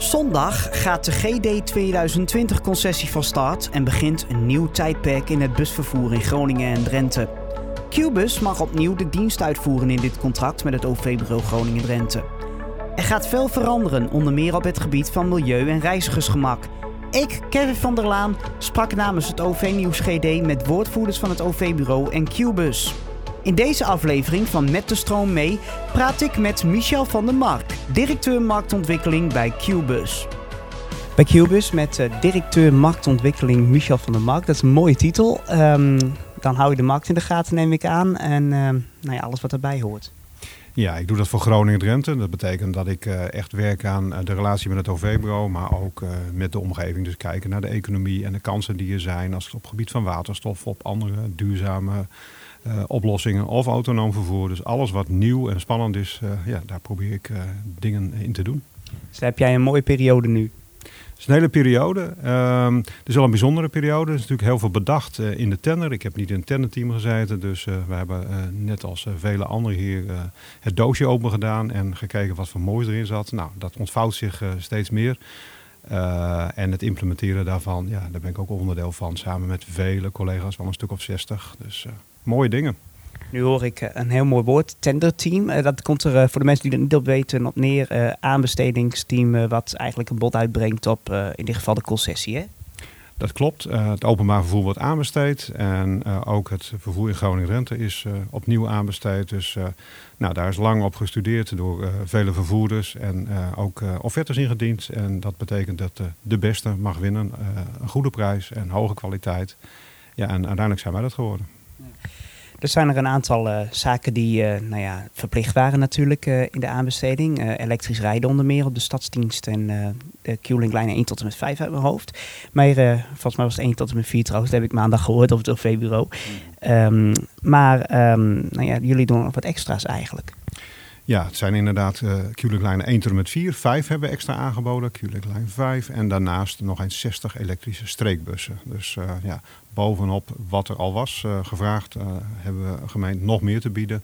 Zondag gaat de GD 2020 concessie van start en begint een nieuw tijdperk in het busvervoer in Groningen en Drenthe. Qbus mag opnieuw de dienst uitvoeren in dit contract met het OV-bureau Groningen-Drenthe. Er gaat veel veranderen, onder meer op het gebied van milieu en reizigersgemak. Ik, Kevin van der Laan, sprak namens het OV-nieuws GD met woordvoerders van het OV-bureau en Qbus. In deze aflevering van Met de Stroom mee praat ik met Michel van der Mark, directeur marktontwikkeling bij Qbus. Bij Qbus met uh, directeur marktontwikkeling Michel van der Mark. Dat is een mooie titel. Um, dan hou je de markt in de gaten, neem ik aan. En uh, nou ja, alles wat erbij hoort. Ja, ik doe dat voor Groningen-Drenthe. Dat betekent dat ik uh, echt werk aan de relatie met het OV-bureau, maar ook met de omgeving. Dus kijken naar de economie en de kansen die er zijn als het op het gebied van waterstof, op andere duurzame oplossingen of autonoom vervoer. Dus alles wat nieuw en spannend is, ja, daar probeer ik dingen in te doen. Dus heb jij een mooie periode nu? Het is een hele periode. Um, het is wel een bijzondere periode. Er is natuurlijk heel veel bedacht uh, in de tender. Ik heb niet in het tenderteam gezeten. Dus uh, we hebben uh, net als vele anderen hier het doosje open gedaan. En gekeken wat voor moois erin zat. Nou, dat ontvouwt zich steeds meer. en het implementeren daarvan, ja, daar ben ik ook onderdeel van. Samen met vele collega's, van een stuk of 60. Dus mooie dingen. Nu hoor ik eh, een heel mooi woord, tenderteam. Uh, dat komt er uh, voor de mensen die er niet op weten op neer. Aanbestedingsteam wat eigenlijk een bod uitbrengt op in dit geval de concessie. Hè? Dat klopt. het openbaar vervoer wordt aanbesteed. En ook het vervoer in Groningen-Rente is opnieuw aanbesteed. Dus nou, daar is lang op gestudeerd door vele vervoerders. En ook offertes ingediend. En dat betekent dat de beste mag winnen. een goede prijs en hoge kwaliteit. Ja, en uiteindelijk zijn wij dat geworden. Er zijn er een aantal uh, zaken die uh, nou ja, verplicht waren natuurlijk uh, in de aanbesteding. elektrisch rijden onder meer op de stadsdienst en de Q-Link lijnen 1 tot en met 5 uit mijn hoofd. Maar volgens mij was het 1 tot en met 4 trouwens, dat heb ik maandag gehoord op het OV-bureau. Mm. Um, maar um, nou ja, jullie doen nog wat extra's eigenlijk. Ja, het zijn inderdaad uh, Q-Link lijnen 1 tot en met 4. 5 hebben we extra aangeboden, Q-Link lijn 5. En daarnaast nog eens 60 elektrische streekbussen. Dus uh, ja, bovenop wat er al was uh, gevraagd, hebben we gemeend nog meer te bieden.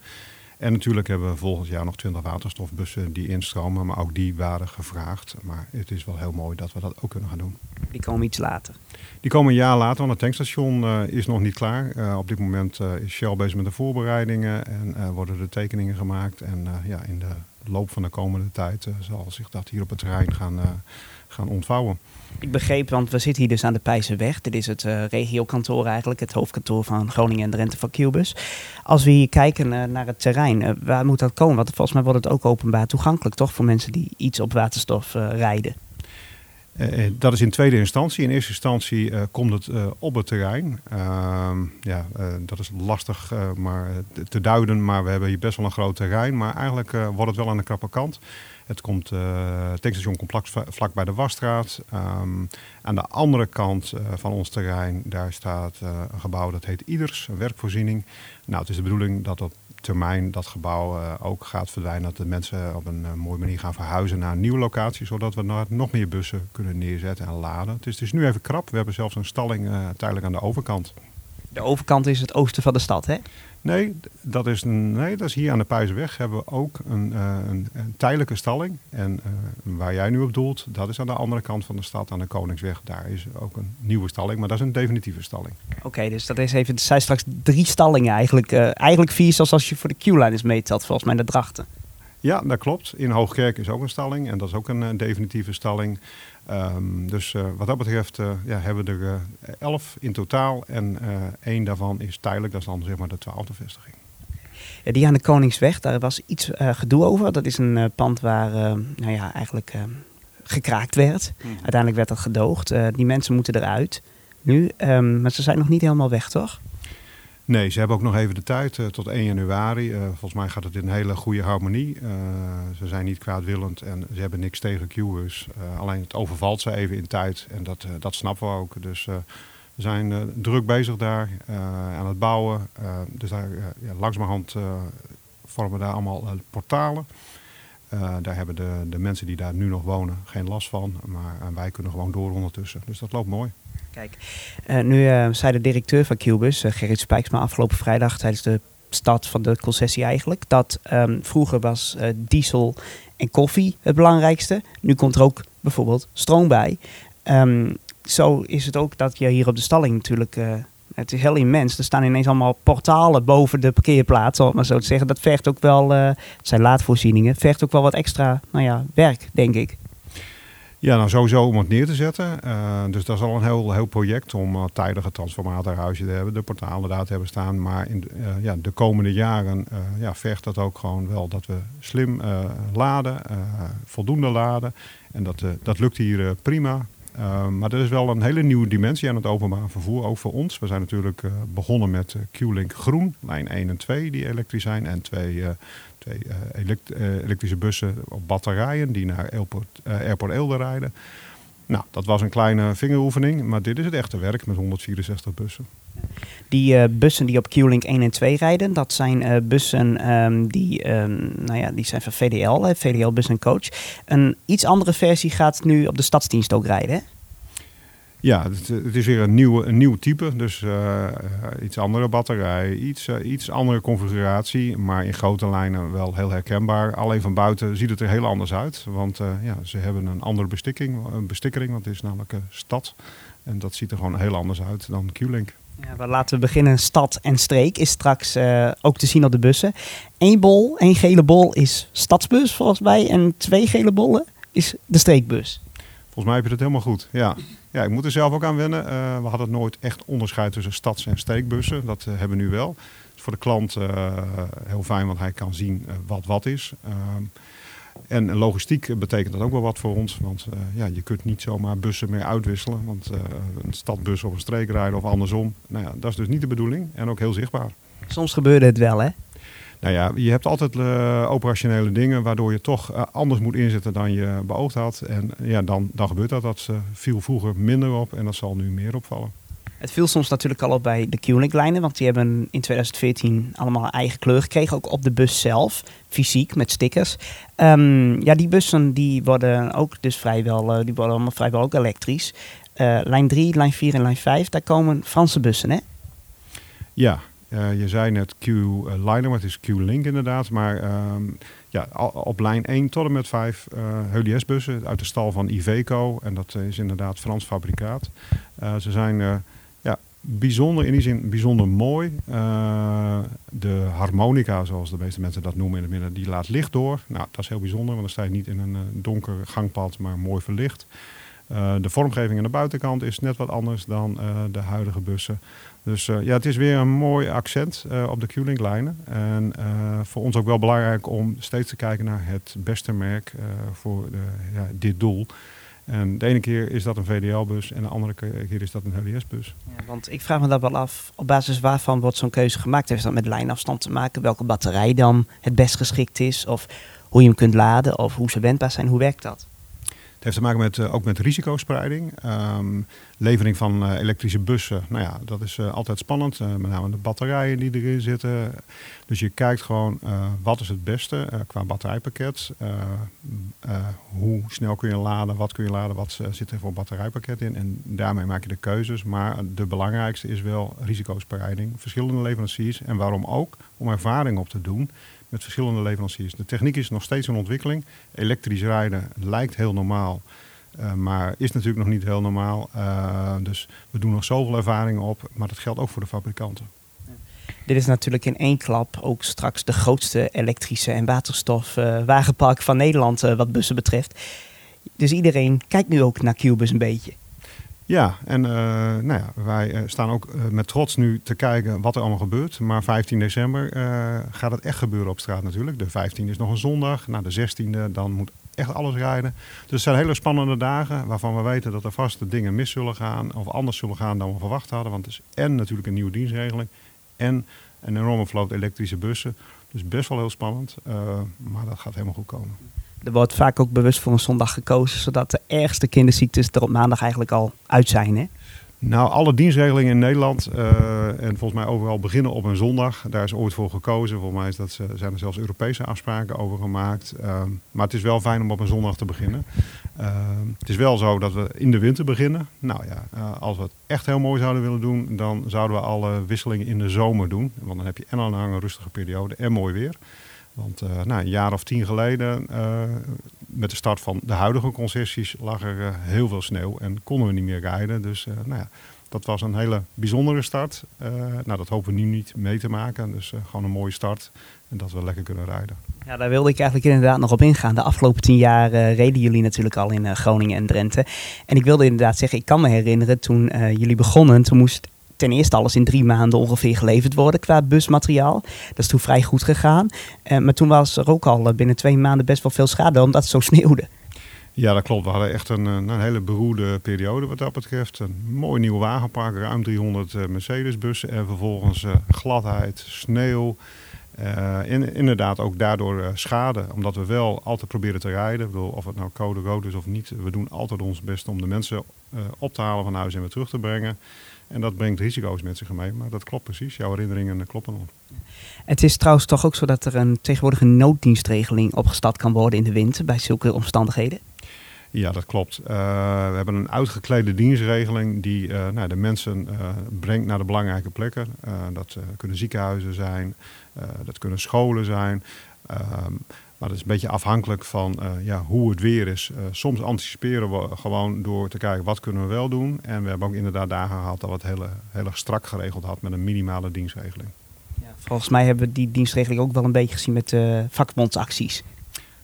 En natuurlijk hebben we volgend jaar nog 20 waterstofbussen die instromen, maar ook die waren gevraagd. Maar het is wel heel mooi dat we dat ook kunnen gaan doen. Die komen iets later? Die komen een jaar later, want het tankstation uh, is nog niet klaar. Uh, op dit moment uh, is Shell bezig met de voorbereidingen en worden de tekeningen gemaakt. En ja, in de loop van de komende tijd zal zich dat hier op het terrein gaan, gaan ontvouwen. Ik begreep, want we zitten hier dus aan de Pijzenweg. Dit is het uh, regiokantoor eigenlijk, het hoofdkantoor van Groningen en Drenthe van Qbus. Als we hier kijken uh, naar het terrein, uh, waar moet dat komen? Want volgens mij wordt het ook openbaar toegankelijk, toch? Voor mensen die iets op waterstof rijden. dat is in tweede instantie. In eerste instantie komt het op het terrein. Ehm, ja, dat is lastig maar te duiden, maar we hebben hier best wel een groot terrein. Maar eigenlijk wordt het wel aan de krappe kant. Het komt, uh, het tankstation komt vlak, bij de Wasstraat. Um, aan de andere kant uh, van ons terrein, daar staat uh, een gebouw dat heet Iders, een werkvoorziening. Nou, het is de bedoeling dat op termijn dat gebouw ook gaat verdwijnen. Dat de mensen op een mooie manier gaan verhuizen naar een nieuwe locatie. Zodat we nog meer bussen kunnen neerzetten en laden. Het is dus nu even krap. We hebben zelfs een stalling tijdelijk aan de overkant. De overkant is het oosten van de stad, hè? Nee, dat is, nee, dat is hier aan de Puizenweg hebben we ook een, uh, een, een, tijdelijke stalling. En uh, waar jij nu op doelt, dat is aan de andere kant van de stad, aan de Koningsweg. Daar is ook een nieuwe stalling, maar dat is een definitieve stalling. Oké, okay, dus dat is even, er zijn straks drie stallingen eigenlijk. Uh, eigenlijk vier zoals als je voor de Q-lijn is meetelt, volgens mij de Drachten. Ja, dat klopt. In Hoogkerk is ook een stalling en dat is ook een definitieve stalling. Um, dus uh, wat dat betreft uh, ja, hebben we er uh, elf in totaal en één daarvan is tijdelijk, dat is dan zeg maar de twaalfde vestiging. Ja, die aan de Koningsweg, daar was iets gedoe over. Dat is een pand waar nou ja, eigenlijk gekraakt werd. Mm. Uiteindelijk werd dat gedoogd. die mensen moeten eruit nu, um, maar ze zijn nog niet helemaal weg, toch? Nee, ze hebben ook nog even de tijd uh, tot 1 januari. Uh, volgens mij gaat het in een hele goede harmonie. Uh, ze zijn niet kwaadwillend en ze hebben niks tegen Q'ers. alleen het overvalt ze even in tijd en dat, dat snappen we ook. Dus we zijn druk bezig daar aan het bouwen. dus daar, ja, langzamerhand vormen daar allemaal portalen. daar hebben de, de mensen die daar nu nog wonen geen last van. Maar wij kunnen gewoon door ondertussen. Dus dat loopt mooi. Kijk, uh, nu uh, zei de directeur van Qbus, uh, Gerrit Spijksma, afgelopen vrijdag tijdens de start van de concessie eigenlijk, dat um, vroeger was diesel en koffie het belangrijkste. Nu komt er ook bijvoorbeeld stroom bij. Ehm, zo is het ook dat je hier op de stalling natuurlijk... Het is heel immens. Er staan ineens allemaal portalen boven de parkeerplaats, om maar zo te zeggen. Dat vergt ook wel, het zijn laadvoorzieningen, vergt ook wel wat extra nou ja, werk, denk ik. Ja, nou sowieso om het neer te zetten. Uh, dus dat is al een heel, heel project om uh, tijdige transformatorhuizen te hebben, de portalen daar te hebben staan. Maar in de, uh, ja, de komende jaren ja, vergt dat ook gewoon wel dat we slim laden, voldoende laden. En dat, dat lukt hier prima. maar er is wel een hele nieuwe dimensie aan het openbaar vervoer, ook voor ons. We zijn natuurlijk begonnen met Q-Link Groen, lijn 1 en 2 die elektrisch zijn. En twee twee uh, elektrische bussen op batterijen die naar Airport, uh, Airport rijden. Nou, dat was een kleine vingeroefening, maar dit is het echte werk met 164 bussen. Die bussen die op Q-Link 1 en 2 rijden, dat zijn bussen um, die, um, nou ja, die zijn van VDL, VDL Bus Coach. Een iets andere versie gaat nu op de stadsdienst ook rijden, hè? Ja, het, het, is weer een, nieuwe, een nieuw type. Dus uh, iets andere batterij, iets, uh, iets andere configuratie. Maar in grote lijnen wel heel herkenbaar. Alleen van buiten ziet het er heel anders uit. Want uh, ja, ze hebben een andere bestikking, een bestikkering. Want het is namelijk stad. En dat ziet er gewoon heel anders uit dan Q-Link. Ja, we laten we beginnen. Stad en streek is straks ook te zien op de bussen. Eén bol, één gele bol is stadsbus volgens mij. En twee gele bollen is de streekbus. Volgens mij heb je het helemaal goed, ja. Ja, ik moet er zelf ook aan wennen. Uh, we hadden nooit echt onderscheid tussen stads- en streekbussen. Dat uh, hebben we nu wel. is voor de klant uh, heel fijn, want hij kan zien wat wat is. Ehm, en logistiek betekent dat ook wel wat voor ons. Want ja, je kunt niet zomaar bussen meer uitwisselen. Want een stadbus of een streek rijden of andersom. Nou ja, dat is dus niet de bedoeling. En ook heel zichtbaar. Soms gebeurde het wel, hè? Nou ja, je hebt altijd uh, operationele dingen waardoor je toch uh, anders moet inzetten dan je beoogd had. En ja, dan, dan gebeurt dat. Dat viel vroeger minder op en dat zal nu meer opvallen. Het viel soms natuurlijk al op bij de Q-Link-lijnen, want die hebben in 2014 allemaal een eigen kleur gekregen, ook op de bus zelf, fysiek met stickers. Um, ja, die bussen die worden ook dus vrijwel, die worden allemaal vrijwel ook elektrisch. lijn 3, lijn 4 en lijn 5, daar komen Franse bussen, hè? Ja, uh, je zei net Q-Liner, maar het is Q-Link inderdaad. Maar um, ja, op lijn 1 tot en met 5 uh, HLS-bussen uit de stal van Iveco. En dat is inderdaad Frans fabrikaat. Ze zijn ja, bijzonder, in die zin bijzonder mooi. de harmonica, zoals de meeste mensen dat noemen in het midden, die laat licht door. Nou, dat is heel bijzonder, want dan sta je niet in een donker gangpad, maar mooi verlicht. Uh, de vormgeving aan de buitenkant is net wat anders dan uh, de huidige bussen. Dus uh, ja, het is weer een mooi accent op de Q-Link lijnen. En voor ons ook wel belangrijk om steeds te kijken naar het beste merk voor de, ja, dit doel. En de ene keer is dat een VDL-bus en de andere keer is dat een HDS-bus. Ja, want ik vraag me dat wel af, op basis waarvan wordt zo'n keuze gemaakt? Heeft dat met lijnafstand te maken? Welke batterij dan het best geschikt is? Of hoe je hem kunt laden? Of hoe ze wendbaar zijn? Hoe werkt dat? Heeft te maken met, uh, ook met risicospreiding. Um, levering van uh, elektrische bussen, nou ja, dat is uh, altijd spannend. met name de batterijen die erin zitten. Dus je kijkt gewoon wat is het beste qua batterijpakket. hoe snel kun je laden, wat kun je laden, wat zit er voor batterijpakket in. En daarmee maak je de keuzes. Maar de belangrijkste is wel risicospreiding. Verschillende leveranciers. En waarom ook? Om ervaring op te doen met verschillende leveranciers. De techniek is nog steeds in ontwikkeling. Elektrisch rijden lijkt heel normaal, uh, maar is natuurlijk nog niet heel normaal. Uh, dus we doen nog zoveel ervaringen op, maar dat geldt ook voor de fabrikanten. Dit is natuurlijk in één klap ook straks de grootste elektrische en waterstof uh, wagenpark van Nederland wat bussen betreft. Dus iedereen kijkt nu ook naar Cubus een beetje. Ja, en uh, nou ja, wij uh, staan ook uh, met trots nu te kijken wat er allemaal gebeurt. Maar 15 december gaat het echt gebeuren op straat natuurlijk. De 15 is nog een zondag. Na de 16e dan moet echt alles rijden. Dus het zijn hele spannende dagen waarvan we weten dat er vast dingen mis zullen gaan. Of anders zullen gaan dan we verwacht hadden. Want het is en natuurlijk een nieuwe dienstregeling. En een enorme vloot elektrische bussen. Dus best wel heel spannend. maar dat gaat helemaal goed komen. Er wordt vaak ook bewust voor een zondag gekozen, zodat de ergste kinderziektes er op maandag eigenlijk al uit zijn. Hè? Nou, alle dienstregelingen in Nederland uh, en volgens mij overal beginnen op een zondag. Daar is ooit voor gekozen. Volgens mij is dat, zijn er zelfs Europese afspraken over gemaakt. Uh, maar het is wel fijn om op een zondag te beginnen. Uh, het is wel zo dat we in de winter beginnen. Nou ja, als we het echt heel mooi zouden willen doen, dan zouden we alle wisselingen in de zomer doen. Want dan heb je en een rustige periode en mooi weer. Want uh, nou, een jaar of tien geleden, uh, met de start van de huidige concessies lag er heel veel sneeuw en konden we niet meer rijden. Dus nou ja, dat was een hele bijzondere start. nou, dat hopen we nu niet mee te maken. Dus gewoon een mooie start en dat we lekker kunnen rijden. Ja, daar wilde ik eigenlijk inderdaad nog op ingaan. De afgelopen tien jaar reden jullie natuurlijk al in Groningen en Drenthe. En ik wilde inderdaad zeggen, ik kan me herinneren toen jullie begonnen, toen moest ten eerste alles in drie maanden ongeveer geleverd worden qua busmateriaal. Dat is toen vrij goed gegaan. Uh, maar toen was er ook al binnen twee maanden best wel veel schade omdat het zo sneeuwde. Ja, dat klopt. We hadden echt een, een hele beroerde periode wat dat betreft. Een mooi nieuw wagenpark, ruim 300 uh, Mercedes-bussen en vervolgens gladheid, sneeuw. In, inderdaad ook daardoor schade, omdat we wel altijd proberen te rijden. Ik bedoel, of het nou code rood is of niet, we doen altijd ons best om de mensen op te halen van huis en weer terug te brengen. En dat brengt risico's met zich mee. Maar dat klopt precies. Jouw herinneringen kloppen nog. Het is trouwens toch ook zo dat er een tegenwoordig een nooddienstregeling opgestart kan worden in de winter bij zulke omstandigheden? Ja, dat klopt. Uh, we hebben een uitgeklede dienstregeling die uh, nou, de mensen uh, brengt naar de belangrijke plekken. dat kunnen ziekenhuizen zijn, dat kunnen scholen zijn. Ehm, maar dat is een beetje afhankelijk van uh, ja, hoe het weer is. Uh, soms anticiperen we gewoon door te kijken wat kunnen we wel doen. En we hebben ook inderdaad dagen gehad dat we het heel, heel erg strak geregeld had met een minimale dienstregeling. Ja, volgens mij hebben we die dienstregeling ook wel een beetje gezien met uh, vakbondsacties.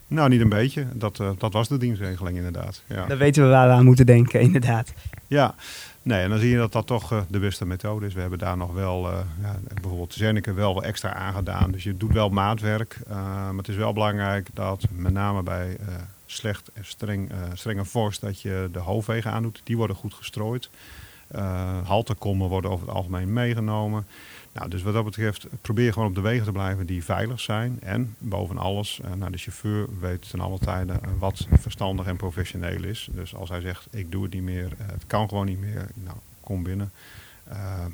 Nou, niet een beetje. Dat, dat was de dienstregeling inderdaad. Ja. Dan weten we waar we aan moeten denken, inderdaad. Ja, Nee, en dan zie je dat dat toch uh, de beste methode is. We hebben daar nog wel, uh, ja, bijvoorbeeld Zernike wel extra aangedaan. Dus je doet wel maatwerk. Uh, maar het is wel belangrijk dat met name bij slecht en streng, strenge vorst... dat je de hoofdwegen aandoet. Die worden goed gestrooid. haltekommen worden over het algemeen meegenomen. Nou, dus wat dat betreft, probeer gewoon op de wegen te blijven die veilig zijn. En boven alles, uh, nou, de chauffeur weet ten alle tijden uh, wat verstandig en professioneel is. Dus als hij zegt, ik doe het niet meer, uh, het kan gewoon niet meer, nou, kom binnen.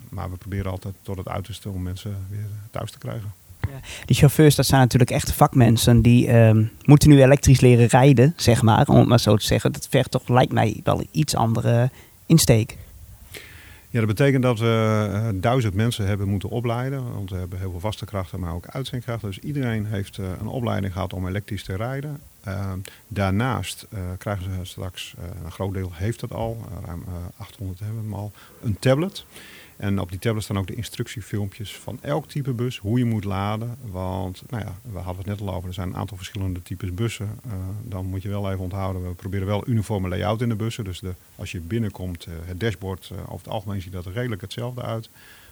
maar we proberen altijd tot het uiterste om mensen weer thuis te krijgen. Ja, die chauffeurs, dat zijn natuurlijk echte vakmensen. Die ehm, moeten nu elektrisch leren rijden, zeg maar, om het maar zo te zeggen. Dat vergt toch, lijkt mij, wel iets andere insteek. Ja, dat betekent dat we uh, duizend mensen hebben moeten opleiden. Want we hebben heel veel vaste krachten, maar ook uitzendkrachten. Dus iedereen heeft uh, een opleiding gehad om elektrisch te rijden. Uh, daarnaast krijgen ze straks, een groot deel heeft dat al, ruim 800 hebben hem al, een tablet. En op die tablet staan ook de instructiefilmpjes van elk type bus, hoe je moet laden. Want, nou ja, we hadden het net al over, er zijn een aantal verschillende types bussen. Uh, dan moet je wel even onthouden, we proberen wel uniforme layout in de bussen. Dus de, als je binnenkomt, uh, het dashboard, uh, over het algemeen ziet dat er redelijk hetzelfde uit.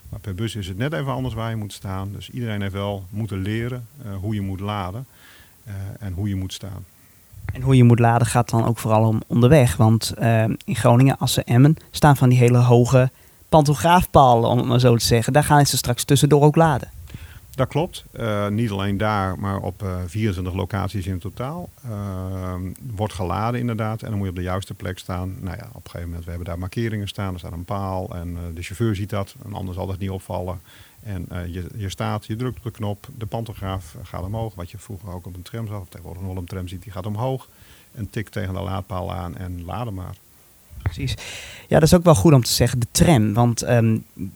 Maar per bus is het net even anders waar je moet staan. Dus iedereen heeft wel moeten leren hoe je moet laden en hoe je moet staan. En hoe je moet laden gaat dan ook vooral om onderweg. Want in Groningen, Assen, Emmen staan van die hele hoge pantograafpalen, om het maar zo te zeggen. Daar gaan ze straks tussendoor ook laden. Dat klopt. Uh, niet alleen daar, maar op uh, eh, 24 locaties in totaal. Uh, wordt geladen inderdaad. En dan moet je op de juiste plek staan. Nou ja, op een gegeven moment, we hebben daar markeringen staan. Er staat een paal en de chauffeur ziet dat. Een ander zal dat niet opvallen. En je, je staat, je drukt op de knop. De pantograaf gaat omhoog. Wat je vroeger ook op een tram zag. Of tegenwoordig een tram ziet, die gaat omhoog. En tikt tegen de laadpaal aan en laden maar precies. Ja, dat is ook wel goed om te zeggen, de tram. Want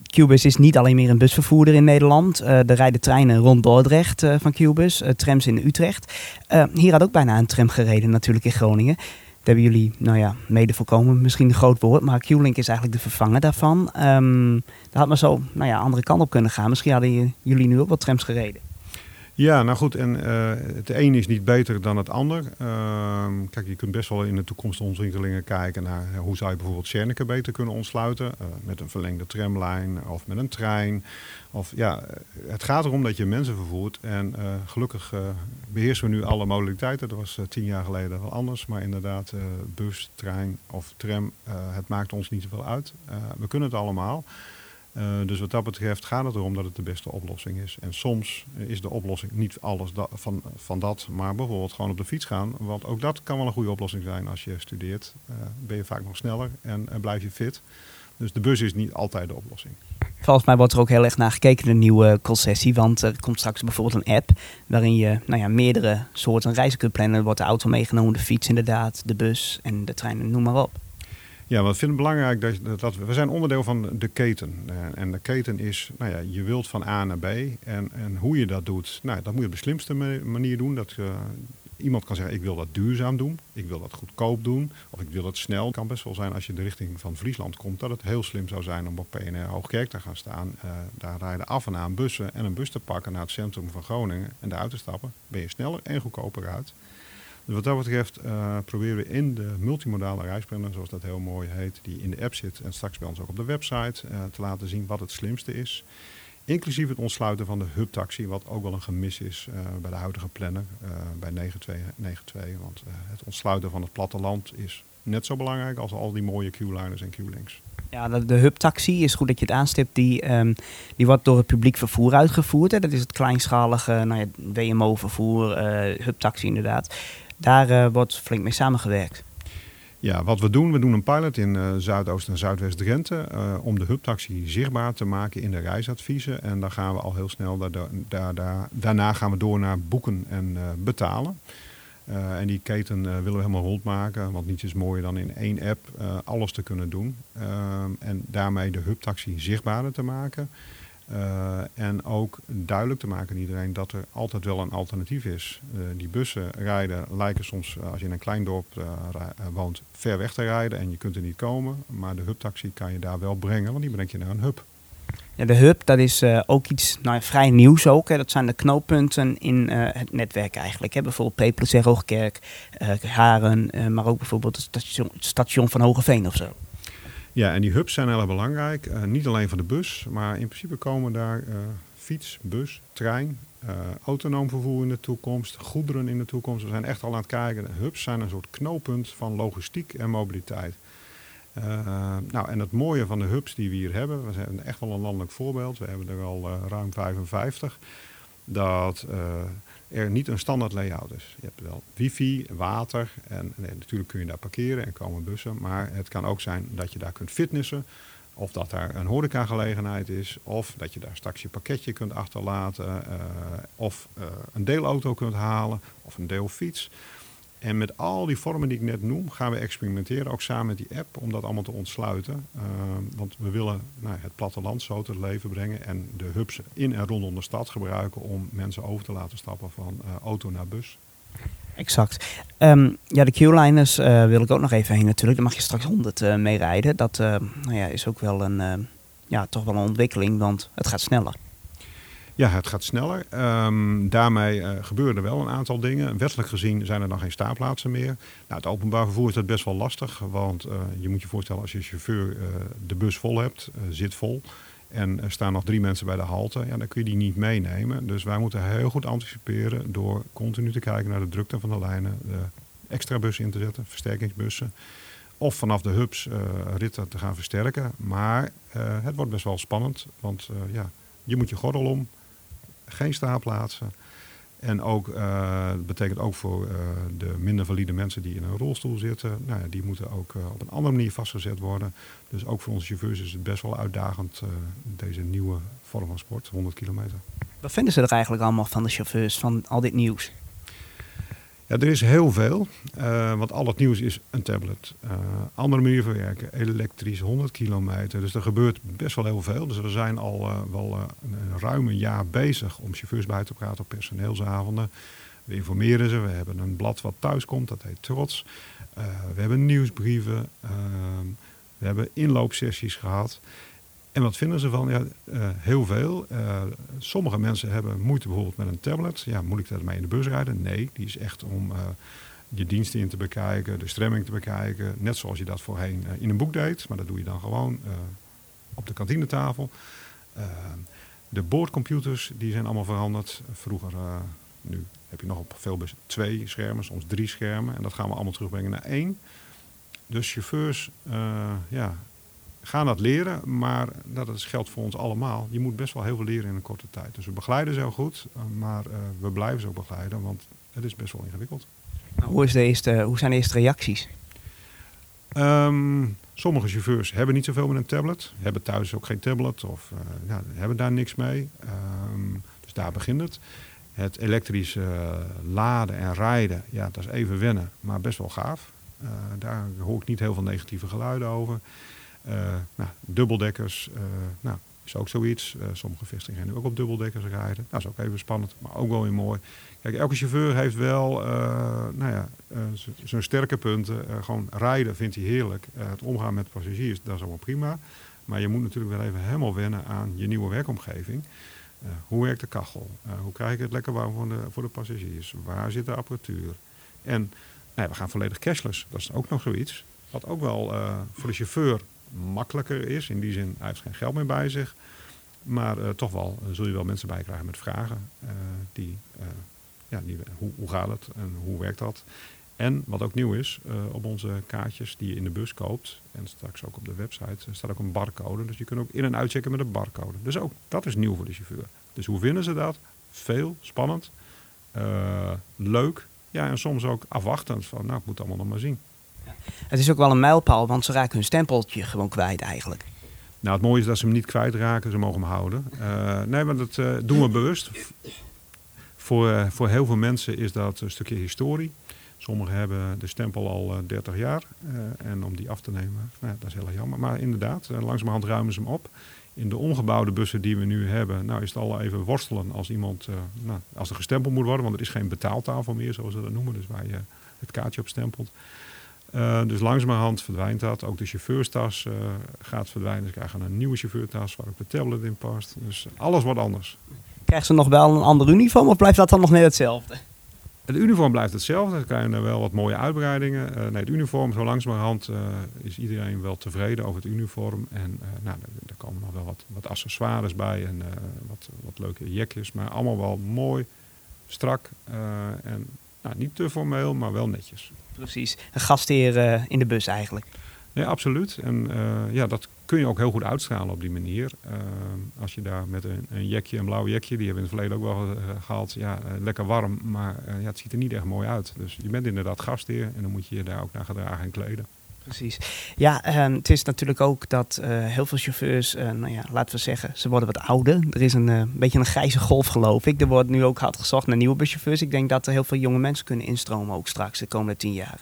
Qbus is niet alleen meer een busvervoerder in Nederland. Uh, er rijden treinen rond Dordrecht uh, van Qbus, uh, trams in Utrecht. hier had ook bijna een tram gereden natuurlijk in Groningen. Dat hebben jullie, nou ja, mede voorkomen, misschien een groot woord. Maar Q-Link is eigenlijk de vervanger daarvan. Um, daar had maar zo, nou ja, andere kant op kunnen gaan. Misschien hadden jullie nu ook wat trams gereden. Ja, nou goed, en uh, het een is niet beter dan het ander. Uh, kijk, je kunt best wel in de toekomstontwikkelingen kijken naar hoe zou je bijvoorbeeld Serneke beter kunnen ontsluiten. Uh, met een verlengde tramlijn of met een trein. Of, ja, het gaat erom dat je mensen vervoert. En eh, gelukkig beheersen we nu alle modaliteiten. Dat was tien jaar geleden wel anders. Maar inderdaad, bus, trein of tram, het maakt ons niet zoveel uit. we kunnen het allemaal. Uh, dus wat dat betreft gaat het erom dat het de beste oplossing is. En soms is de oplossing niet alles van, van dat, maar bijvoorbeeld gewoon op de fiets gaan. Want ook dat kan wel een goede oplossing zijn als je studeert. Uh, ben je vaak nog sneller en, blijf je fit. Dus de bus is niet altijd de oplossing. Volgens mij wordt er ook heel erg naar gekeken, de nieuwe concessie. Want er komt straks bijvoorbeeld een app waarin je nou ja, meerdere soorten reizen kunt plannen. Er wordt de auto meegenomen, de fiets inderdaad, de bus en de trein, noem maar op. Ja, we vinden het belangrijk dat, dat we zijn onderdeel van de keten. Uh, en de keten is, nou ja, je wilt van A naar B. En, en hoe je dat doet, nou, dat moet je op de slimste manier doen. Dat, uh, iemand kan zeggen, ik wil dat duurzaam doen, ik wil dat goedkoop doen, of ik wil het snel. Het kan best wel zijn als je de richting van Friesland komt, dat het heel slim zou zijn om op PNR Hoogkerk te gaan staan. Uh, daar rijden af en aan bussen en een bus te pakken naar het centrum van Groningen en daaruit te stappen. Ben je sneller en goedkoper uit. Wat dat betreft uh, proberen we in de multimodale reisplanner, zoals dat heel mooi heet, die in de app zit en straks bij ons ook op de website, uh, te laten zien wat het slimste is. Inclusief het ontsluiten van de hubtaxi, wat ook wel een gemis is uh, bij de huidige planner, bij 9292. Want het ontsluiten van het platteland is net zo belangrijk als al die mooie Q-liners en Q-links. Ja, de, hubtaxi is goed dat je het aanstipt. Die, um, die wordt door het publiek vervoer uitgevoerd. Dat is het kleinschalige nou ja, WMO-vervoer, hubtaxi inderdaad. Daar uh, wordt flink mee samengewerkt. Ja, wat we doen, we doen een pilot in uh, Zuidoost- en Zuidwest-Drenthe uh, om de hubtaxi zichtbaar te maken in de reisadviezen. En dan gaan we al heel snel, daar, daar, daar, daarna gaan we door naar boeken en betalen. en die keten willen we helemaal rondmaken, want niets is mooier dan in één app alles te kunnen doen. en daarmee de hubtaxi zichtbaarder te maken. Uh, en ook duidelijk te maken aan iedereen dat er altijd wel een alternatief is. Uh, die bussen rijden lijken soms, uh, als je in een klein dorp woont, ver weg te rijden en je kunt er niet komen. Maar de hubtaxi kan je daar wel brengen, want die brengt je naar een hub. Ja, de hub, dat is ook iets nou, vrij nieuws ook. Hè. Dat zijn de knooppunten in het netwerk eigenlijk. Hè. Bijvoorbeeld P plus Hoogkerk, Haren, maar ook bijvoorbeeld het station, het station van Hogeveen of zo. Ja, en die hubs zijn heel belangrijk. Uh, niet alleen voor de bus, maar in principe komen daar uh, fiets, bus, trein, uh, autonoom vervoer in de toekomst, goederen in de toekomst. We zijn echt al aan het kijken. Hubs zijn een soort knooppunt van logistiek en mobiliteit. nou, en het mooie van de hubs die we hier hebben, we zijn echt wel een landelijk voorbeeld. We hebben er al ruim 55. Dat er niet een standaard layout is. Je hebt wel wifi, water en natuurlijk kun je daar parkeren en komen bussen. Maar het kan ook zijn dat je daar kunt fitnessen. Of dat daar een horecagelegenheid is. Of dat je daar straks je pakketje kunt achterlaten. Uh, of uh, een deelauto kunt halen. Of een deelfiets. En met al die vormen die ik net noem, gaan we experimenteren, ook samen met die app, om dat allemaal te ontsluiten. Uh, want we willen nou, het platteland zo te leven brengen en de hubs in en rondom de stad gebruiken om mensen over te laten stappen van uh, auto naar bus. Exact. Um, ja, de Q-liners uh, wil ik ook nog even heen natuurlijk. Daar mag je straks 100 mee rijden. Dat nou ja, is ook wel een, ja, toch wel een ontwikkeling, want het gaat sneller. Ja, het gaat sneller. Um, daarmee uh, gebeuren er wel een aantal dingen. Wettelijk gezien zijn er dan geen staatplaatsen meer. Nou, het openbaar vervoer is dat best wel lastig. Want uh, je moet je voorstellen als je chauffeur uh, de bus vol hebt, zit vol. En er staan nog drie mensen bij de halte. Ja, dan kun je die niet meenemen. Dus wij moeten heel goed anticiperen door continu te kijken naar de drukte van de lijnen. De extra bussen in te zetten, versterkingsbussen. Of vanaf de hubs ritten te gaan versterken. Maar het wordt best wel spannend. Want ja, je moet je gordel om geen staanplaatsen. En ook, uh, betekent ook voor uh, de minder valide mensen die in een rolstoel zitten, nou ja, die moeten ook uh, op een andere manier vastgezet worden. Dus ook voor onze chauffeurs is het best wel uitdagend, deze nieuwe vorm van sport, 100 kilometer. Wat vinden ze er eigenlijk allemaal van de chauffeurs, van al dit nieuws? Er is heel veel, uh, want al het nieuws is een tablet. Uh, andere manier van werken, elektrisch, 100 kilometer. Dus er gebeurt best wel heel veel. Dus we zijn al uh, wel een ruim jaar bezig om chauffeurs bij te praten op personeelsavonden. We informeren ze, we hebben een blad wat thuis komt, dat heet Trots. we hebben nieuwsbrieven, we hebben inloopsessies gehad. En wat vinden ze van? Ja, uh, heel veel. Uh, sommige mensen hebben moeite bijvoorbeeld met een tablet. Ja, moet ik daarmee in de bus rijden? Nee, die is echt om uh, je diensten in te bekijken, de stremming te bekijken. Net zoals je dat voorheen in een boek deed. Maar dat doe je dan gewoon op de kantinetafel. de boordcomputers die zijn allemaal veranderd. Vroeger, nu heb je nog op veel twee schermen, soms drie schermen. En dat gaan we allemaal terugbrengen naar één. Dus chauffeurs, ja, gaan dat leren, maar dat geldt voor ons allemaal. Je moet best wel heel veel leren in een korte tijd. Dus we begeleiden ze heel goed, eh, maar uh, we blijven ze ook begeleiden, want het is best wel ingewikkeld. Hoe, is de eerste, hoe zijn de eerste reacties? Um, sommige chauffeurs hebben niet zoveel met een tablet, hebben thuis ook geen tablet of uh, ja, hebben daar niks mee. Um, dus daar begint het. Het elektrische uh, laden en rijden, ja, dat is even wennen, maar best wel gaaf. Daar hoor ik niet heel veel negatieve geluiden over. Uh, nou, dubbeldekkers, uh, nou, is ook zoiets. sommige vestigingen gaan nu ook op dubbeldekkers rijden. Dat is ook even spannend, maar ook wel weer mooi. Kijk, elke chauffeur heeft wel nou ja, zijn sterke punten. gewoon rijden vindt hij heerlijk. het omgaan met passagiers, dat is allemaal prima. Maar je moet natuurlijk wel even helemaal wennen aan je nieuwe werkomgeving. hoe werkt de kachel? hoe krijg ik het lekker warm voor de, voor de passagiers? Waar zit de apparatuur? En nee, we gaan volledig cashless. Dat is ook nog zoiets. Wat ook wel voor de chauffeur makkelijker is. In die zin, hij heeft geen geld meer bij zich. Maar uh, toch wel uh, zul je wel mensen bij krijgen met vragen. die, ja, hoe, hoe gaat het en hoe werkt dat? En wat ook nieuw is, op onze kaartjes die je in de bus koopt, en straks ook op de website, staat ook een barcode. Dus je kunt ook in- en uitchecken met een barcode. Dus ook dat is nieuw voor de chauffeur. Dus hoe vinden ze dat? Veel, spannend, leuk ja, en soms ook afwachtend van, nou, ik moet het allemaal nog maar zien. Het is ook wel een mijlpaal, want ze raken hun stempeltje gewoon kwijt eigenlijk. Nou, het mooie is dat ze hem niet kwijtraken, ze mogen hem houden. Uh, nee, maar dat uh, doen we bewust. Voor, uh, voor heel veel mensen is dat een stukje historie. Sommigen hebben de stempel al 30 jaar. en om die af te nemen, nou, dat is heel jammer. Maar inderdaad, langzamerhand ruimen ze hem op. In de ongebouwde bussen die we nu hebben, nou is het al even worstelen als iemand, nou, als er gestempeld moet worden. Want er is geen betaaltafel meer, zoals ze dat noemen. Dus waar je het kaartje op stempelt. Uh, dus langzamerhand verdwijnt dat. Ook de chauffeurstas uh, gaat verdwijnen. Ze krijgen een nieuwe chauffeurtas waar ook de tablet in past. Dus alles wordt anders. Krijgen ze nog wel een ander uniform of blijft dat dan nog net hetzelfde? Het uniform blijft hetzelfde. Dan krijgen er wel wat mooie uitbreidingen. Uh, nee, het uniform, zo langzamerhand is iedereen wel tevreden over het uniform. En nou, er, komen nog wel wat, wat accessoires bij en wat, wat leuke jekjes. Maar allemaal wel mooi, strak en nou, niet te formeel, maar wel netjes precies. Een gastheer uh, in de bus eigenlijk. Nee, absoluut. En uh, ja, dat kun je ook heel goed uitstralen op die manier. Uh, als je daar met een, een jekje, een blauw jekje, die hebben we in het verleden ook wel gehaald. Ja, lekker warm, maar ja, het ziet er niet echt mooi uit. Dus je bent inderdaad gastheer en dan moet je je daar ook naar gedragen en kleden. Precies. Ja, um, het is natuurlijk ook dat uh, heel veel chauffeurs, uh, nou ja, laten we zeggen, ze worden wat ouder. Er is een uh, beetje een grijze golf, geloof ik. Er wordt nu ook hard gezocht naar nieuwe buschauffeurs. Ik denk dat er heel veel jonge mensen kunnen instromen, ook straks de komende tien jaar.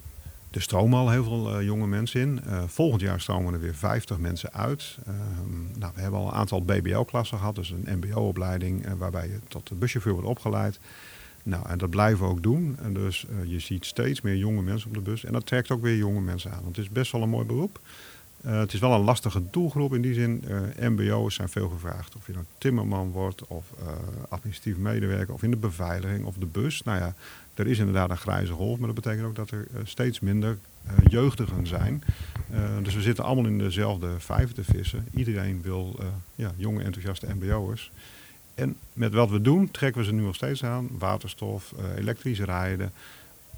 Er stromen al heel veel jonge mensen in. volgend jaar stromen er weer 50 mensen uit. Ehm, nou, we hebben al een aantal BBL-klassen gehad, dus een MBO-opleiding waarbij je tot buschauffeur wordt opgeleid. Nou, en dat blijven we ook doen. En dus uh, je ziet steeds meer jonge mensen op de bus. En dat trekt ook weer jonge mensen aan. Want het is best wel een mooi beroep. Uh, het is wel een lastige doelgroep in die zin. Uh, MBO's zijn veel gevraagd. Of je nou timmerman wordt, of administratief medewerker, of in de beveiliging, of de bus. Nou ja, er is inderdaad een grijze golf. Maar dat betekent ook dat er steeds minder jeugdigen zijn. dus we zitten allemaal in dezelfde vijver te vissen. Iedereen wil ja, jonge, enthousiaste MBO'ers. En met wat we doen, trekken we ze nu nog steeds aan. Waterstof, uh, elektrisch rijden.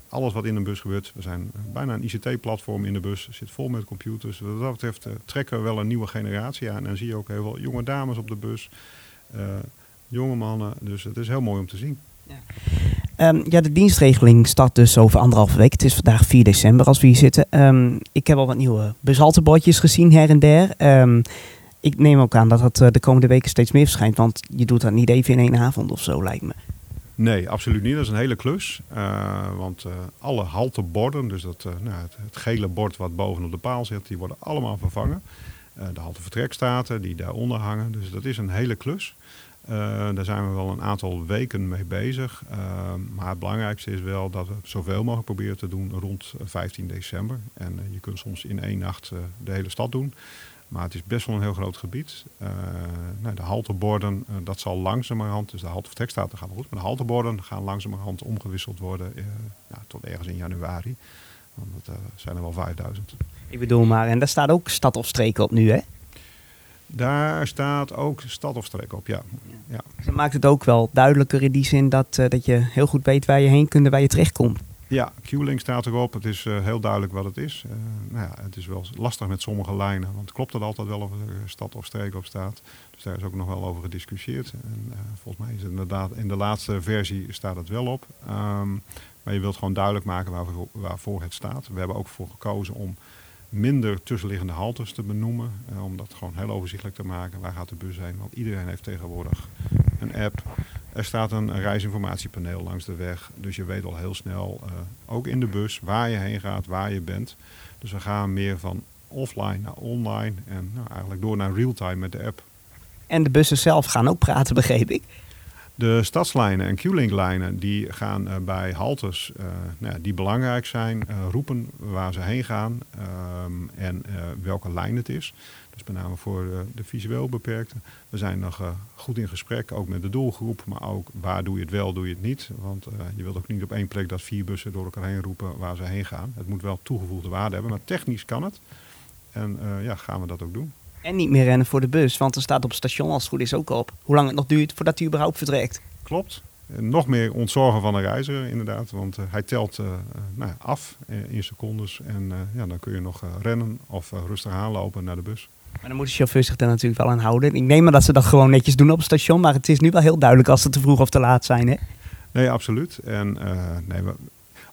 Alles wat in een bus gebeurt. We zijn bijna een ICT-platform in de bus. Zit vol met computers. Wat dat betreft uh, trekken we wel een nieuwe generatie aan. En zie je ook heel veel jonge dames op de bus. Uh, jonge mannen. Dus het is heel mooi om te zien. Ja. Um, ja, de dienstregeling start dus over anderhalve week. Het is vandaag 4 december als we hier zitten. Um, ik heb al wat nieuwe bushaltebordjes gezien her en der. Um, ik neem ook aan dat dat eh, de komende weken steeds meer verschijnt. Want je doet dat niet even in één avond of zo, lijkt me. Nee, absoluut niet. Dat is een hele klus. Uh, want uh, alle halteborden, dus dat, nou, het, het, gele bord wat bovenop de paal zit, die worden allemaal vervangen. de haltevertrekstaten die daaronder hangen. Dus dat is een hele klus. daar zijn we wel een aantal weken mee bezig. maar het belangrijkste is wel dat we zoveel mogelijk proberen te doen rond 15 december. En je kunt soms in één nacht de hele stad doen. Maar het is best wel een heel groot gebied. Uh, nou, de halteborden, uh, dat zal langzamerhand, dus de haltevertrekstaten gaan goed, maar de halteborden gaan langzamerhand omgewisseld worden uh, ja, tot ergens in januari. Want dat zijn er wel 5000. Ik bedoel maar, en daar staat ook stad of streek op nu, hè? Daar staat ook stad of streek op, ja. ja. Dus dat maakt het ook wel duidelijker in die zin dat, dat je heel goed weet waar je heen kunt en waar je terechtkomt. Ja, Q-Link staat erop. Het is uh, heel duidelijk wat het is. Uh, nou ja, het is wel lastig met sommige lijnen, want klopt het altijd wel of er stad of streek op staat. Dus daar is ook nog wel over gediscussieerd. En, uh, volgens mij is het inderdaad in de laatste versie staat het wel op. Um, maar je wilt gewoon duidelijk maken waarvoor, waarvoor, het staat. We hebben ook voor gekozen om minder tussenliggende haltes te benoemen. om dat gewoon heel overzichtelijk te maken. Waar gaat de bus heen? Want iedereen heeft tegenwoordig een app. Er staat een reisinformatiepaneel langs de weg. Dus je weet al heel snel, uh, ook in de bus, waar je heen gaat, waar je bent. Dus we gaan meer van offline naar online en nou, eigenlijk door naar real-time met de app. En de bussen zelf gaan ook praten, begreep ik. De stadslijnen en Q-link-lijnen die gaan uh, bij haltes uh, nou ja, die belangrijk zijn, uh, roepen waar ze heen gaan um, en welke lijn het is. Dus met name voor de visueel beperkten. We zijn nog goed in gesprek, ook met de doelgroep, maar ook waar doe je het wel, doe je het niet. Want je wilt ook niet op één plek dat vier bussen door elkaar heen roepen waar ze heen gaan. Het moet wel toegevoegde waarde hebben, maar technisch kan het. En ja, gaan we dat ook doen. En niet meer rennen voor de bus, want er staat op het station als het goed is ook op hoe lang het nog duurt voordat hij überhaupt vertrekt. Klopt. Nog meer ontzorgen van de reiziger inderdaad, want uh, hij telt uh, nou, af in secondes en ja, dan kun je nog rennen of rustig aanlopen naar de bus. Maar dan moet de chauffeur zich daar natuurlijk wel aan houden. Ik neem maar dat ze dat gewoon netjes doen op het station, maar het is nu wel heel duidelijk als ze te vroeg of te laat zijn. Hè? Nee, absoluut. En nee,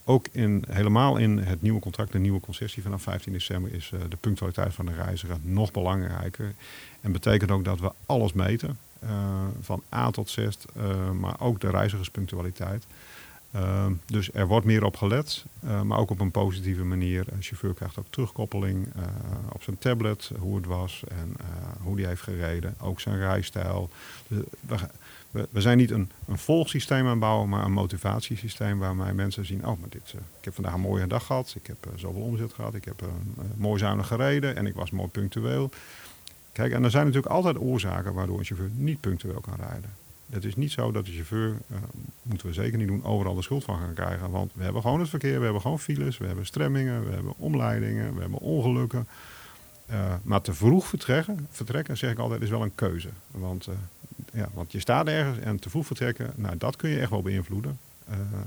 ook in, helemaal in het nieuwe contract, de nieuwe concessie vanaf 15 december, is uh, de punctualiteit van de reiziger nog belangrijker. En betekent ook dat we alles meten, uh, van A tot Z, maar ook de reizigerspunctualiteit. Dus er wordt meer op gelet, maar ook op een positieve manier. Een chauffeur krijgt ook terugkoppeling op zijn tablet, hoe het was en hoe hij heeft gereden. Ook zijn rijstijl. We, we, zijn niet een, een volgsysteem aan het bouwen, maar een motivatiesysteem waarmee mensen zien: oh, maar dit, ik heb vandaag een mooie dag gehad, ik heb zoveel omzet gehad, ik heb mooi zuinig gereden en ik was mooi punctueel. Kijk, en er zijn natuurlijk altijd oorzaken waardoor een chauffeur niet punctueel kan rijden. Het is niet zo dat de chauffeur, moeten we zeker niet doen, overal de schuld van gaan krijgen. Want we hebben gewoon het verkeer, we hebben gewoon files, we hebben stremmingen, we hebben omleidingen, we hebben ongelukken. maar te vroeg vertrekken, vertrekken, zeg ik altijd, is wel een keuze. Want ja, want je staat ergens en te vroeg vertrekken, nou, dat kun je echt wel beïnvloeden.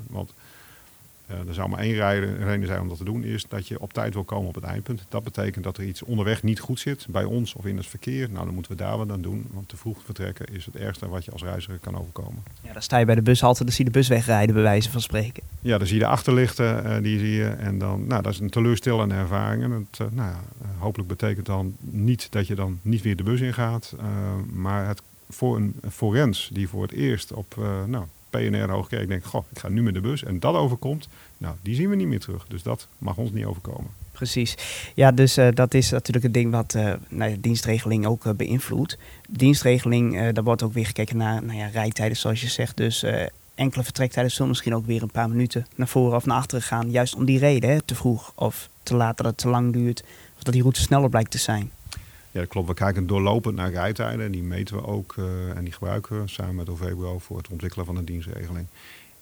Want er zou maar één reden zijn om dat te doen, is dat je op tijd wil komen op het eindpunt. Dat betekent dat er iets onderweg niet goed zit, bij ons of in het verkeer. Nou, dan moeten we daar wat aan doen, want te vroeg vertrekken is het ergste wat je als reiziger kan overkomen. Ja, dan sta je bij de bushalte, dan zie je de bus wegrijden, bij wijze van spreken. Ja, dan zie je de achterlichten, uh, die zie je. En dan, nou, dat is een teleurstellende ervaring. En het, nou ja, hopelijk betekent dan niet dat je dan niet weer de bus ingaat, maar het voor een forens die voor het eerst op uh, nou, PNR Hoogkerk denkt, goh, ik ga nu met de bus en dat overkomt, nou, die zien we niet meer terug. Dus dat mag ons niet overkomen. Precies. Ja, dus uh, dat is natuurlijk het ding wat uh, nou ja, dienstregeling ook uh, beïnvloedt. Dienstregeling, daar wordt ook weer gekeken naar nou ja, rijtijden, zoals je zegt. Dus enkele vertrektijden zullen misschien ook weer een paar minuten naar voren of naar achteren gaan. Juist om die reden, hè, te vroeg of te laat dat het te lang duurt. Of dat die route sneller blijkt te zijn. Ja, klopt. We kijken doorlopend naar rijtijden. Die meten we ook uh, en die gebruiken we samen met OVBO voor het ontwikkelen van een dienstregeling.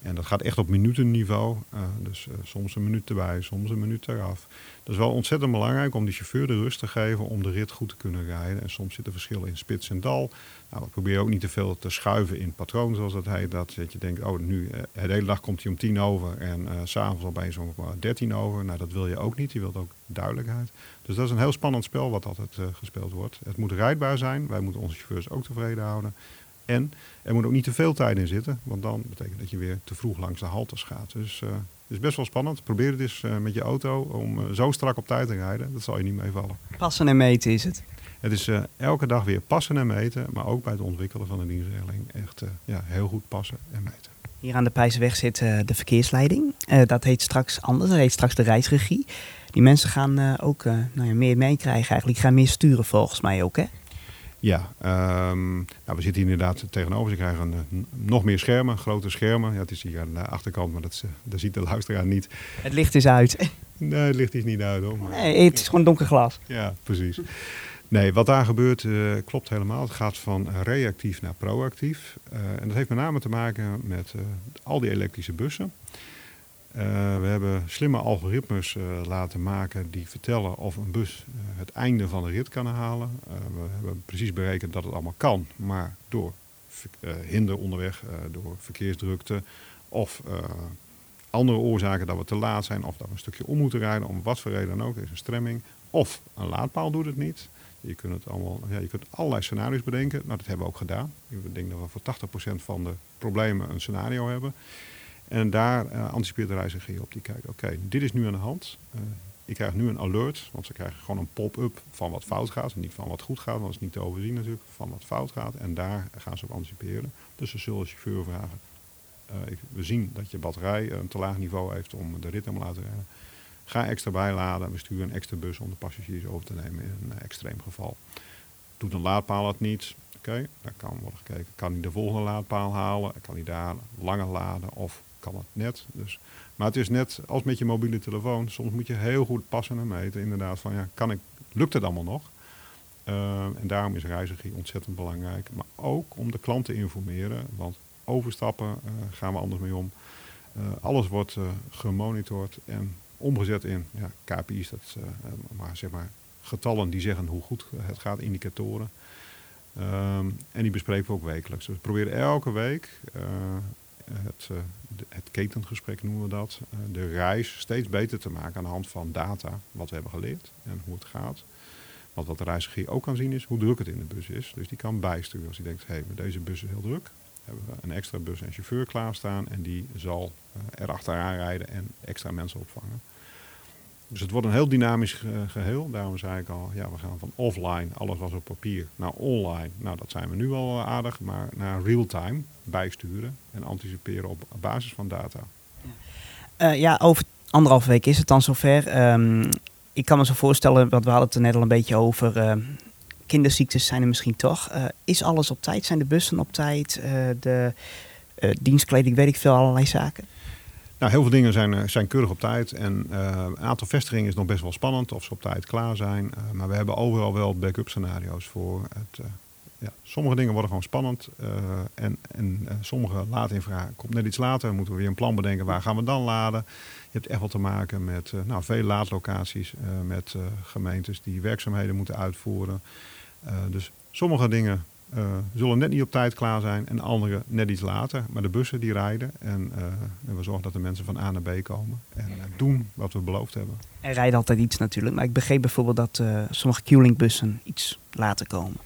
En dat gaat echt op minutenniveau. Uh, dus uh, soms een minuut erbij, soms een minuut eraf. Dat is wel ontzettend belangrijk om die chauffeur de rust te geven om de rit goed te kunnen rijden. En soms zitten verschillen in spits en dal. Nou, we proberen ook niet te veel te schuiven in patroon, zoals dat heet. Dat, dat je denkt, oh, nu, de hele dag komt hij om tien over en uh, s'avonds opeens om dertien over. Nou, dat wil je ook niet. Je wilt ook duidelijkheid. Dus dat is een heel spannend spel wat altijd uh, gespeeld wordt. Het moet rijdbaar zijn. Wij moeten onze chauffeurs ook tevreden houden. En er moet ook niet te veel tijd in zitten, want dan betekent dat je weer te vroeg langs de haltes gaat. Dus uh, het is best wel spannend. Probeer het eens uh, met je auto om zo strak op tijd te rijden. Dat zal je niet meevallen. Passen en meten is het. Het is elke dag weer passen en meten, maar ook bij het ontwikkelen van een dienstregeling echt ja, heel goed passen en meten. Hier aan de Pijsweg zit de verkeersleiding. dat heet straks anders, dat heet straks de reisregie. Die mensen gaan ook nou ja, meer meekrijgen eigenlijk. Gaan meer sturen volgens mij ook, hè? Ja, um, nou, we zitten hier inderdaad tegenover. Ze krijgen uh, nog meer schermen, grote schermen. Ja, het is hier aan de achterkant, maar dat, dat ziet de luisteraar niet. Het licht is uit. Nee, het licht is niet uit hoor. Maar... Nee, het is gewoon donker glas. Ja, precies. Nee, wat daar gebeurt klopt helemaal. Het gaat van reactief naar proactief. en dat heeft met name te maken met al die elektrische bussen. Uh, we hebben slimme algoritmes uh, laten maken die vertellen of een bus uh, het einde van de rit kan halen. we hebben precies berekend dat het allemaal kan, maar door hinder onderweg, door verkeersdrukte of andere oorzaken dat we te laat zijn of dat we een stukje om moeten rijden, om wat voor reden dan ook, is een stremming. Of een laadpaal doet het niet. Je kunt, het allemaal, ja, je kunt allerlei scenario's bedenken. Nou, dat hebben we ook gedaan. Ik denk dat we voor 80% van de problemen een scenario hebben. En daar uh, anticipeert de reiziger op. Die kijkt, oké, dit is nu aan de hand. Uh, ik krijg nu een alert, want ze krijgen gewoon een pop-up van wat fout gaat. Niet van wat goed gaat, want dat is niet te overzien natuurlijk. Van wat fout gaat. En daar gaan ze op anticiperen. Dus ze zullen de chauffeur vragen. Uh, ik, we zien dat je batterij een te laag niveau heeft om de rit te laten rijden. Ga extra bijladen. We sturen een extra bus om de passagiers over te nemen in een extreem geval. Doet een laadpaal het niet. Oké, dan kan worden gekeken, kan hij de volgende laadpaal halen? Kan hij daar langer laden of kan het net? Dus, maar het is net als met je mobiele telefoon. Soms moet je heel goed passen en meten. Inderdaad, van ja, kan ik, lukt het allemaal nog? Uh, en daarom is reiziger ontzettend belangrijk. Maar ook om de klant te informeren. Want overstappen uh, gaan we anders mee om. Uh, alles wordt gemonitord en omgezet in ja, KPI's. Dat, maar zeg maar getallen die zeggen hoe goed het gaat, indicatoren. Um, en die bespreken we ook wekelijks. Dus we proberen elke week het, de, het ketengesprek noemen we dat. Uh, de reis steeds beter te maken aan de hand van data, wat we hebben geleerd en hoe het gaat. Want wat de reiziger ook kan zien is hoe druk het in de bus is. Dus die kan bijsturen als hij denkt, hé, deze bus is heel druk. Hebben we een extra bus en chauffeur klaarstaan en die zal er achteraan rijden en extra mensen opvangen. Dus het wordt een heel dynamisch geheel. Daarom zei ik al, ja, we gaan van offline, alles was op papier, naar online. Nou, dat zijn we nu al aardig, maar naar real-time bijsturen en anticiperen op basis van data. Ja, uh, ja over anderhalf week is het dan zover. Um, ik kan me zo voorstellen, want we hadden het er net al een beetje over. Kinderziektes zijn er misschien toch. Is alles op tijd? Zijn de bussen op tijd? de dienstkleding, weet ik veel, allerlei zaken? Nou, heel veel dingen zijn, eh, zijn keurig op tijd. En een aantal vestigingen is nog best wel spannend of ze op tijd klaar zijn. Uh, maar we hebben overal wel backup scenario's voor. Het, ja, sommige dingen worden gewoon spannend. en en sommige laadinvragen komt net iets later. Moeten we weer een plan bedenken. Waar gaan we dan laden? Je hebt echt wel te maken met nou, veel laadlocaties. met gemeentes die werkzaamheden moeten uitvoeren. dus sommige dingen zullen net niet op tijd klaar zijn en andere net iets later. Maar de bussen die rijden en, uh, en we zorgen dat de mensen van A naar B komen en uh, doen wat we beloofd hebben. Er rijden altijd iets natuurlijk, maar ik begreep bijvoorbeeld dat sommige Q-Link-bussen iets later komen.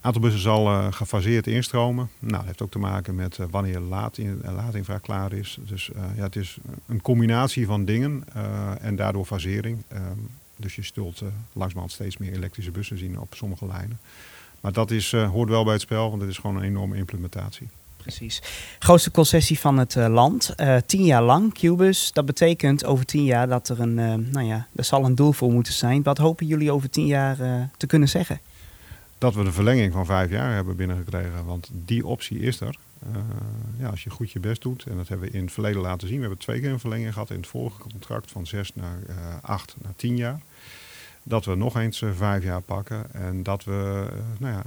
Aantal bussen zal gefaseerd instromen. Nou, dat heeft ook te maken met wanneer laad in, laadinvraag klaar is. Dus ja, het is een combinatie van dingen en daardoor fasering. Ehm, dus je zult langzamerhand steeds meer elektrische bussen zien op sommige lijnen. Maar dat is, uh, hoort wel bij het spel, want het is gewoon een enorme implementatie. Precies. Grootste concessie van het uh, land. Uh, tien jaar lang, Cubus. Dat betekent over tien jaar dat er een, nou ja, er zal een doel voor moeten zijn. Wat hopen jullie over tien jaar te kunnen zeggen? Dat we de verlenging van vijf jaar hebben binnengekregen. Want die optie is er. ja, als je goed je best doet, en dat hebben we in het verleden laten zien. We hebben twee keer een verlenging gehad in het vorige contract van zes naar acht naar tien jaar dat we nog eens uh, vijf jaar pakken. En dat we, uh, nou ja,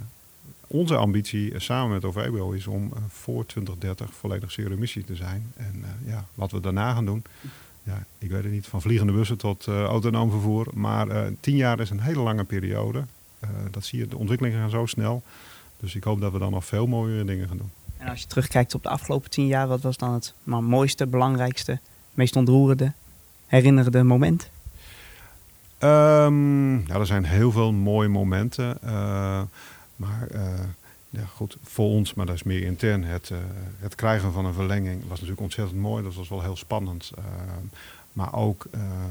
onze ambitie uh, samen met OVEBO is om voor 2030 volledig zero emissie te zijn. En ja, wat we daarna gaan doen, ja, ik weet het niet, van vliegende bussen tot autonoom vervoer. Maar tien jaar is een hele lange periode. dat zie je, de ontwikkelingen gaan zo snel. Dus ik hoop dat we dan nog veel mooiere dingen gaan doen. En als je terugkijkt op de afgelopen tien jaar, wat was dan het maar, mooiste, belangrijkste, meest ontroerende, herinnerende moment? Um, er zijn heel veel mooie momenten. Uh, maar uh, ja, goed, voor ons, maar dat is meer intern. Het, uh, het krijgen van een verlenging was natuurlijk ontzettend mooi. Dat was wel heel spannend. maar ook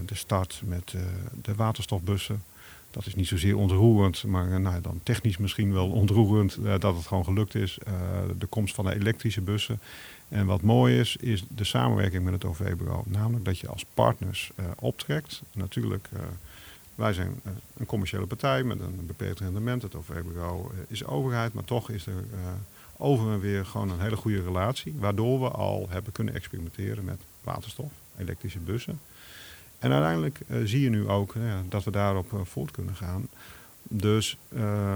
de start met de waterstofbussen. Dat is niet zozeer ontroerend, maar nou, dan technisch misschien wel ontroerend dat het gewoon gelukt is. de komst van de elektrische bussen. En wat mooi is, is de samenwerking met het OV-bureau. Namelijk dat je als partners optrekt. Natuurlijk wij zijn eh, een commerciële partij met een beperkt rendement. Het OV-bureau eh, is overheid, maar toch is er uh, over en weer gewoon een hele goede relatie. Waardoor we al hebben kunnen experimenteren met waterstof, elektrische bussen. En uiteindelijk zie je nu ook dat we daarop voort kunnen gaan. Dus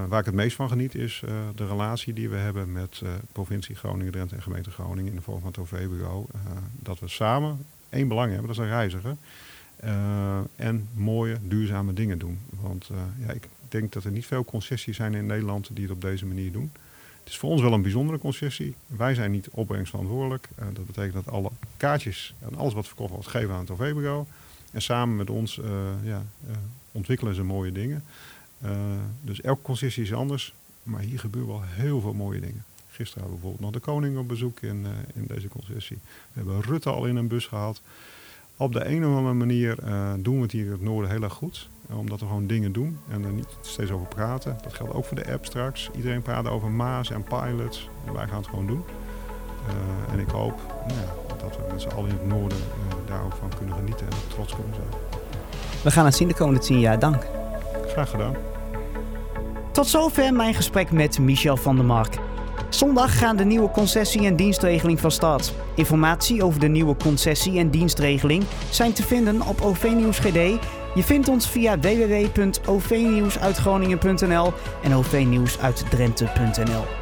waar ik het meest van geniet is de relatie die we hebben met provincie Groningen, Drenthe en gemeente Groningen in de vorm van het OV-bureau. dat we samen één belang hebben, dat is een reiziger. Uh, en mooie, duurzame dingen doen. Want uh, ja, ik denk dat er niet veel concessies zijn in Nederland die het op deze manier doen. Het is voor ons wel een bijzondere concessie. Wij zijn niet opbrengstverantwoordelijk. Uh, dat betekent dat alle kaartjes en alles wat verkocht wordt geven aan het OV-bureau. En samen met ons ja, ontwikkelen ze mooie dingen. dus elke concessie is anders. Maar hier gebeuren wel heel veel mooie dingen. Gisteren hadden we bijvoorbeeld nog de koning op bezoek in, in deze concessie. We hebben Rutte al in een bus gehad op de een of andere manier uh, doen we het hier in het noorden heel erg goed. Uh, omdat we gewoon dingen doen en er niet steeds over praten. Dat geldt ook voor de app straks. Iedereen praat over Maas en pilots. En wij gaan het gewoon doen. Uh, en ik hoop nou ja, dat we met z'n allen in het noorden daar ook van kunnen genieten en trots kunnen zijn. We gaan het zien de komende tien jaar. Dank. Graag gedaan. Tot zover mijn gesprek met Michel van der Mark. Zondag gaan de nieuwe concessie- en dienstregeling van start. Informatie over de nieuwe concessie- en dienstregeling zijn te vinden op OV Nieuws GD. Je vindt ons via www.ovnieuwsuitgroningen.nl en ovnieuwsuitdrenthe.nl.